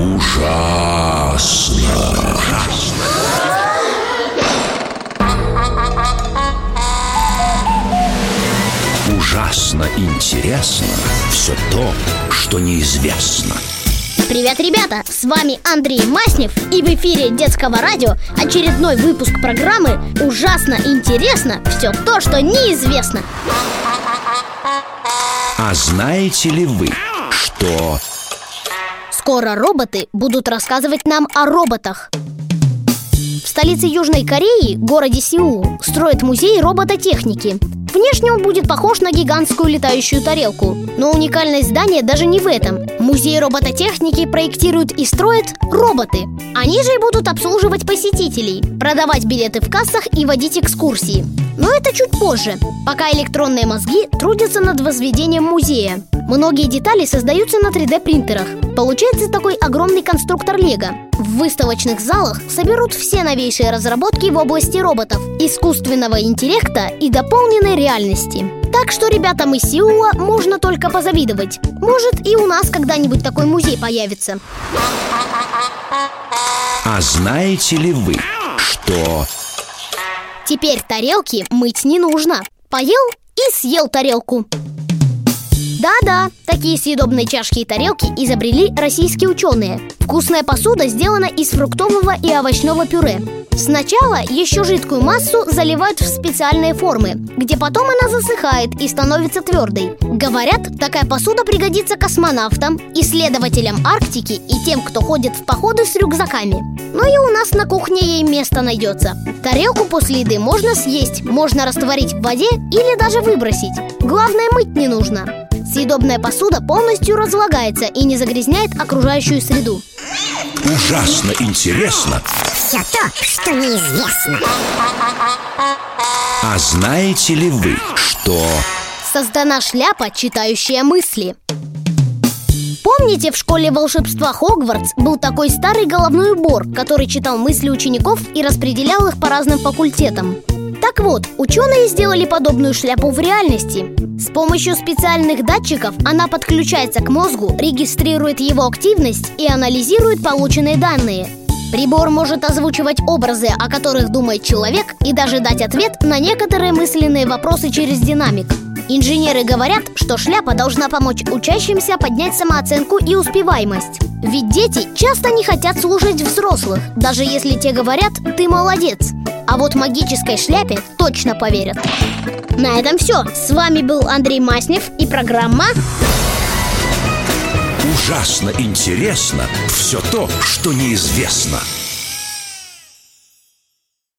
Ужасно. Ужасно интересно все то, что неизвестно. Привет, ребята! С вами Андрей Маснев и в эфире детского радио очередной выпуск программы «Ужасно интересно все то, что неизвестно». А знаете ли вы, что... Скоро роботы будут рассказывать нам о роботах. В столице Южной Кореи, городе Сеул, строят музей робототехники. Внешне он будет похож на гигантскую летающую тарелку. Но уникальность здания даже не в этом. Музей робототехники проектируют и строят роботы. Они же и будут обслуживать посетителей, продавать билеты в кассах и водить экскурсии. Но это чуть позже, пока электронные мозги трудятся над возведением музея. Многие детали создаются на 3D-принтерах. Получается такой огромный конструктор Лего. В выставочных залах соберут все новейшие разработки в области роботов, искусственного интеллекта и дополненной реальности. Так что ребятам из Сеула можно только позавидовать. Может и у нас когда-нибудь такой музей появится. А знаете ли вы, что... Теперь тарелки мыть не нужно. Поел и съел тарелку. Да-да, такие съедобные чашки и тарелки изобрели российские ученые. Вкусная посуда сделана из фруктового и овощного пюре. Сначала еще жидкую массу заливают в специальные формы, где потом она засыхает и становится твердой. Говорят, такая посуда пригодится космонавтам, исследователям Арктики и тем, кто ходит в походы с рюкзаками. Ну и у нас на кухне ей место найдется. Тарелку после еды можно съесть, можно растворить в воде или даже выбросить. Главное, мыть не нужно. Съедобная посуда полностью разлагается и не загрязняет окружающую среду. Ужасно интересно. Все то, что неизвестно. А знаете ли вы, что... Создана шляпа, читающая мысли. Помните, в школе волшебства Хогвартс был такой старый головной убор, который читал мысли учеников и распределял их по разным факультетам? Так вот, ученые сделали подобную шляпу в реальности. С помощью специальных датчиков она подключается к мозгу, регистрирует его активность и анализирует полученные данные. Прибор может озвучивать образы, о которых думает человек, и даже дать ответ на некоторые мысленные вопросы через динамик. Инженеры говорят, что шляпа должна помочь учащимся поднять самооценку и успеваемость. Ведь дети часто не хотят слушать взрослых, даже если те говорят «ты молодец». А вот магической шляпе точно поверят. На этом все. С вами был Андрей Маснев и программа Ужасно интересно все то, что неизвестно.